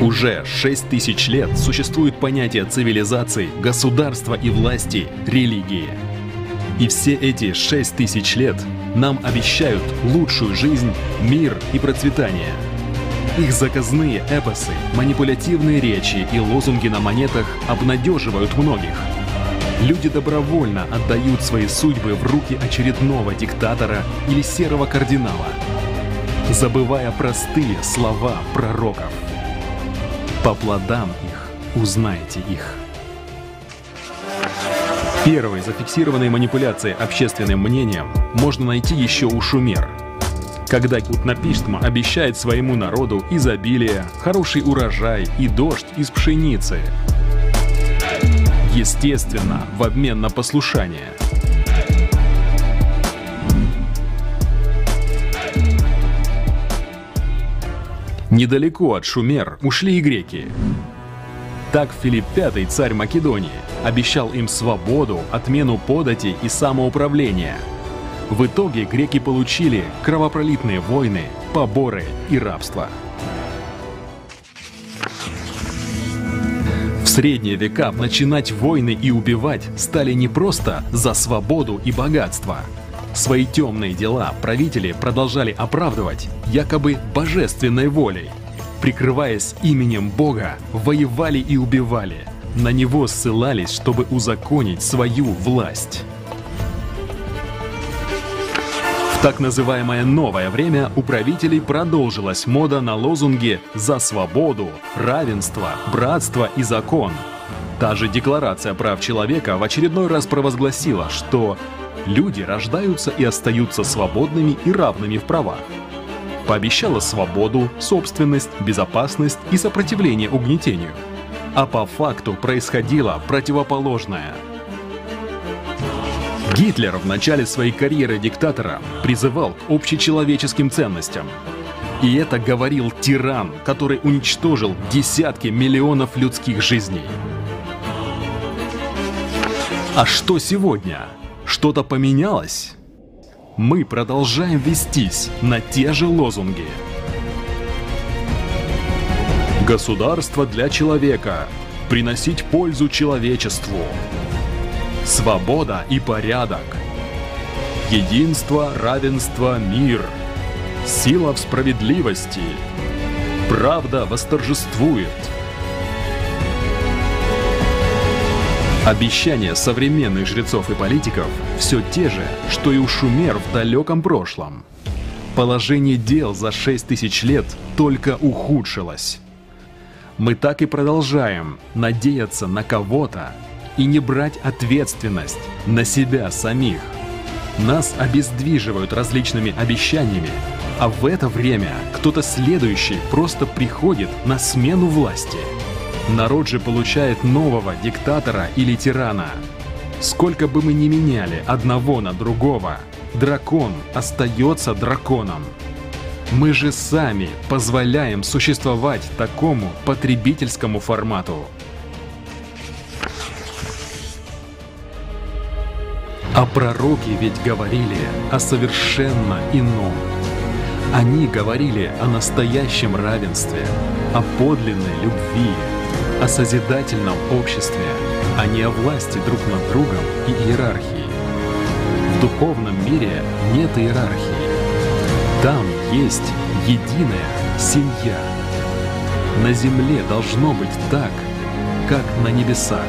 Уже 6 тысяч лет существует понятие цивилизации, государства и власти, религии. И все эти 6 тысяч лет нам обещают лучшую жизнь, мир и процветание. Их заказные эпосы, манипулятивные речи и лозунги на монетах обнадеживают многих. Люди добровольно отдают свои судьбы в руки очередного диктатора или серого кардинала, забывая простые слова пророков. По плодам их узнаете их. Первой зафиксированной манипуляцией общественным мнением можно найти еще у шумер. Когда Утнапиштма обещает своему народу изобилие, хороший урожай и дождь из пшеницы. Естественно, в обмен на послушание. Недалеко от Шумер ушли и греки. Так Филипп V, царь Македонии, обещал им свободу, отмену подати и самоуправления. В итоге греки получили кровопролитные войны, поборы и рабство. В средние века начинать войны и убивать стали не просто за свободу и богатство. Свои темные дела правители продолжали оправдывать якобы божественной волей. Прикрываясь именем Бога, воевали и убивали – на него ссылались, чтобы узаконить свою власть. В так называемое «новое время» у правителей продолжилась мода на лозунги «за свободу», «равенство», «братство» и «закон». Та же Декларация прав человека в очередной раз провозгласила, что люди рождаются и остаются свободными и равными в правах. Пообещала свободу, собственность, безопасность и сопротивление угнетению – а по факту происходило противоположное. Гитлер в начале своей карьеры диктатора призывал к общечеловеческим ценностям. И это говорил тиран, который уничтожил десятки миллионов людских жизней. А что сегодня? Что-то поменялось? Мы продолжаем вестись на те же лозунги – Государство для человека. Приносить пользу человечеству. Свобода и порядок. Единство, равенство, мир. Сила в справедливости. Правда восторжествует. Обещания современных жрецов и политиков все те же, что и у шумер в далеком прошлом. Положение дел за 6 тысяч лет только ухудшилось мы так и продолжаем надеяться на кого-то и не брать ответственность на себя самих. Нас обездвиживают различными обещаниями, а в это время кто-то следующий просто приходит на смену власти. Народ же получает нового диктатора или тирана. Сколько бы мы ни меняли одного на другого, дракон остается драконом. Мы же сами позволяем существовать такому потребительскому формату. А пророки ведь говорили о совершенно ином. Они говорили о настоящем равенстве, о подлинной любви, о созидательном обществе, а не о власти друг над другом и иерархии. В духовном мире нет иерархии. Там есть единая семья. На земле должно быть так, как на небесах.